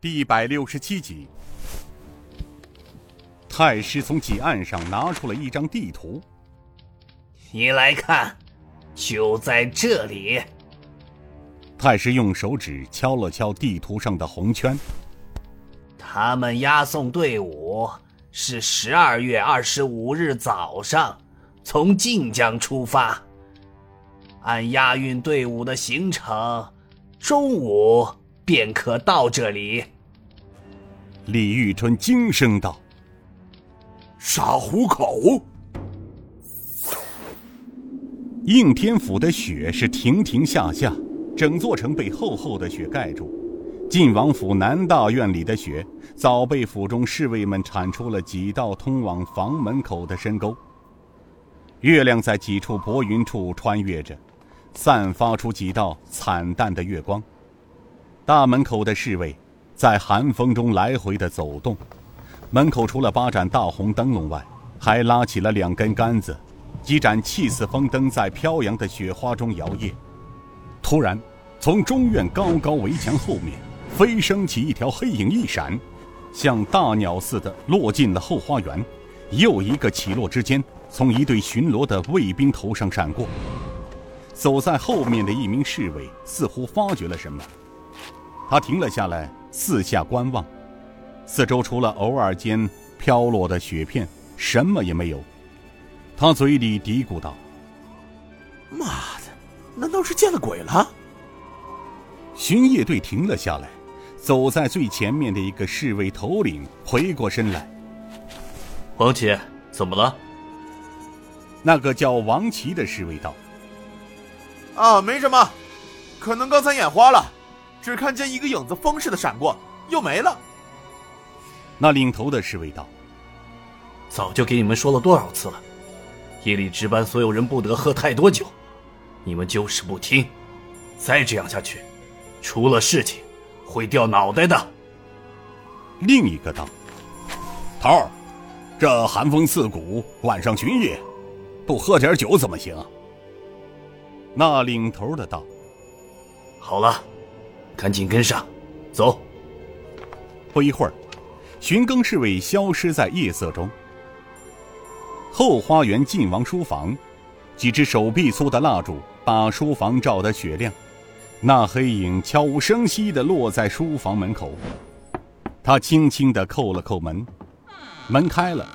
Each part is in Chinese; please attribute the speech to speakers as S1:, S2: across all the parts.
S1: 第一百六十七集，太师从几案上拿出了一张地图。
S2: 你来看，就在这里。
S1: 太师用手指敲了敲地图上的红圈。
S2: 他们押送队伍是十二月二十五日早上从晋江出发，按押运队伍的行程，中午。便可到这里。
S1: 李玉春惊声道：“
S3: 杀虎口！”
S1: 应天府的雪是停停下下，整座城被厚厚的雪盖住。晋王府南大院里的雪，早被府中侍卫们铲出了几道通往房门口的深沟。月亮在几处薄云处穿越着，散发出几道惨淡的月光。大门口的侍卫在寒风中来回的走动，门口除了八盏大红灯笼外，还拉起了两根杆子，几盏气似风灯在飘扬的雪花中摇曳。突然，从中院高高围墙后面飞升起一条黑影，一闪，像大鸟似的落进了后花园。又一个起落之间，从一队巡逻的卫兵头上闪过。走在后面的一名侍卫似乎发觉了什么。他停了下来，四下观望，四周除了偶尔间飘落的雪片，什么也没有。他嘴里嘀咕道：“
S3: 妈的，难道是见了鬼了？”
S1: 巡夜队停了下来，走在最前面的一个侍卫头领回过身来：“
S4: 王琦，怎么了？”
S1: 那个叫王琦的侍卫道：“
S3: 啊，没什么，可能刚才眼花了。”只看见一个影子风似的闪过，又没了。
S1: 那领头的侍卫道：“
S4: 早就给你们说了多少次了，夜里值班所有人不得喝太多酒，你们就是不听。再这样下去，出了事情会掉脑袋的。”
S1: 另一个道：“
S5: 头儿，这寒风刺骨，晚上巡夜，不喝点酒怎么行？”
S1: 那领头的道：“
S4: 好了。”赶紧跟上，走。
S1: 不一会儿，巡更侍卫消失在夜色中。后花园晋王书房，几只手臂粗的蜡烛把书房照得雪亮。那黑影悄无声息地落在书房门口。他轻轻地叩了叩门，门开了，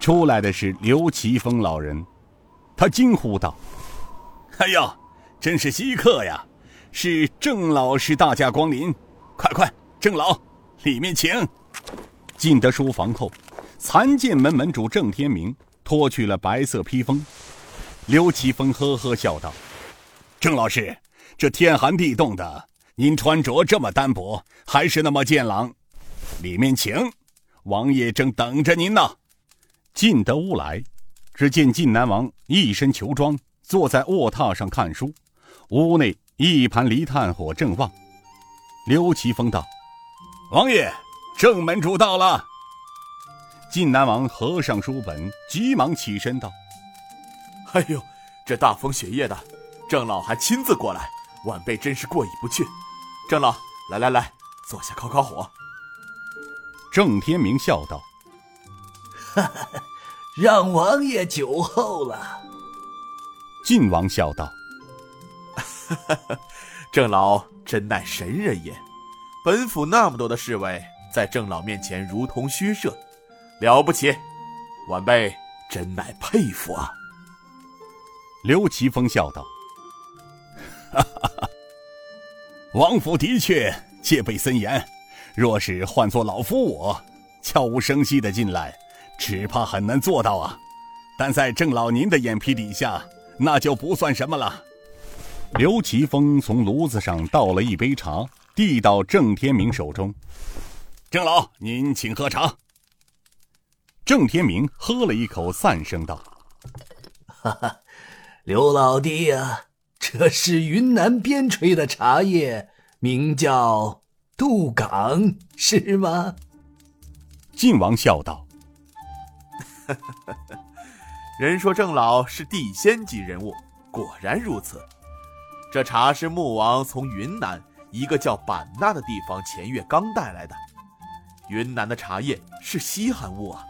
S1: 出来的是刘奇峰老人。他惊呼道：“
S5: 哎呦，真是稀客呀！”是郑老师大驾光临，快快，郑老，里面请。
S1: 进得书房后，残剑门门主郑天明脱去了白色披风。刘奇峰呵呵笑道：“
S5: 郑老师，这天寒地冻的，您穿着这么单薄，还是那么健朗。里面请，王爷正等着您呢。”
S1: 进得屋来，只见晋南王一身裘装，坐在卧榻上看书，屋内。一盘梨炭火正旺，刘奇峰道：“
S5: 王爷，正门主到了。”
S1: 晋南王合上书本，急忙起身道：“
S3: 哎呦，这大风雪夜的，郑老还亲自过来，晚辈真是过意不去。郑老，来来来，坐下烤烤火。”
S1: 郑天明笑道：“
S2: 哈哈，让王爷久候了。”
S1: 晋王笑道。
S3: 哈 哈郑老真乃神人也，本府那么多的侍卫在郑老面前如同虚设，了不起，晚辈真乃佩服啊。
S1: 刘奇峰笑道：“
S5: 哈哈，王府的确戒备森严，若是换做老夫我，悄无声息的进来，只怕很难做到啊。但在郑老您的眼皮底下，那就不算什么了。”
S1: 刘奇峰从炉子上倒了一杯茶，递到郑天明手中。
S5: 郑老，您请喝茶。
S1: 郑天明喝了一口，赞声道：“
S2: 哈哈，刘老弟呀，这是云南边陲的茶叶，名叫杜港，是吗？”
S1: 晋王笑道：“
S3: 人说郑老是地仙级人物，果然如此。”这茶是穆王从云南一个叫版纳的地方前月刚带来的。云南的茶叶是稀罕物啊，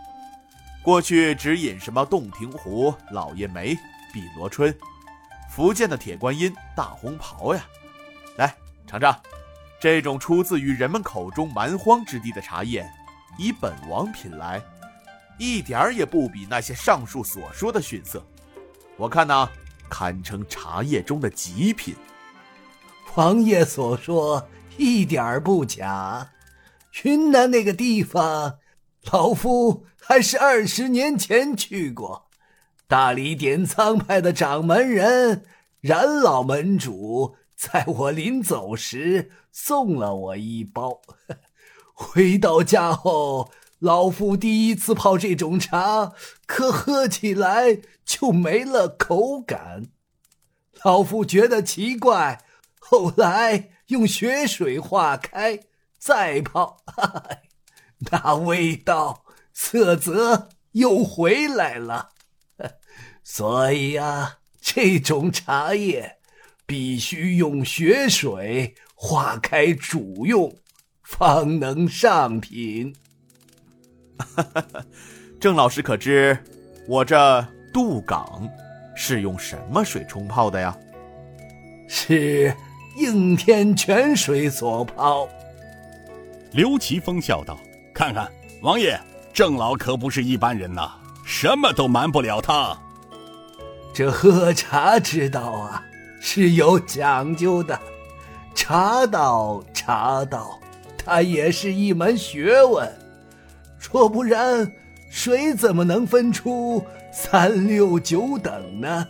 S3: 过去只饮什么洞庭湖、老爷梅、碧螺春，福建的铁观音、大红袍呀。来尝尝，这种出自于人们口中蛮荒之地的茶叶，以本王品来，一点儿也不比那些上述所说的逊色。我看呢，堪称茶叶中的极品。
S2: 王爷所说一点儿不假。云南那个地方，老夫还是二十年前去过。大理典藏派的掌门人冉老门主，在我临走时送了我一包。回到家后，老夫第一次泡这种茶，可喝起来就没了口感。老夫觉得奇怪，后来用雪水化开。再泡，那味道、色泽又回来了。所以啊，这种茶叶必须用雪水化开煮用，方能上品。
S3: 郑老师可知，我这渡港是用什么水冲泡的呀？
S2: 是应天泉水所泡。
S1: 刘奇峰笑道：“
S5: 看看，王爷，郑老可不是一般人呐，什么都瞒不了他。
S2: 这喝茶之道啊，是有讲究的，茶道，茶道，它也是一门学问。若不然，谁怎么能分出三六九等呢？”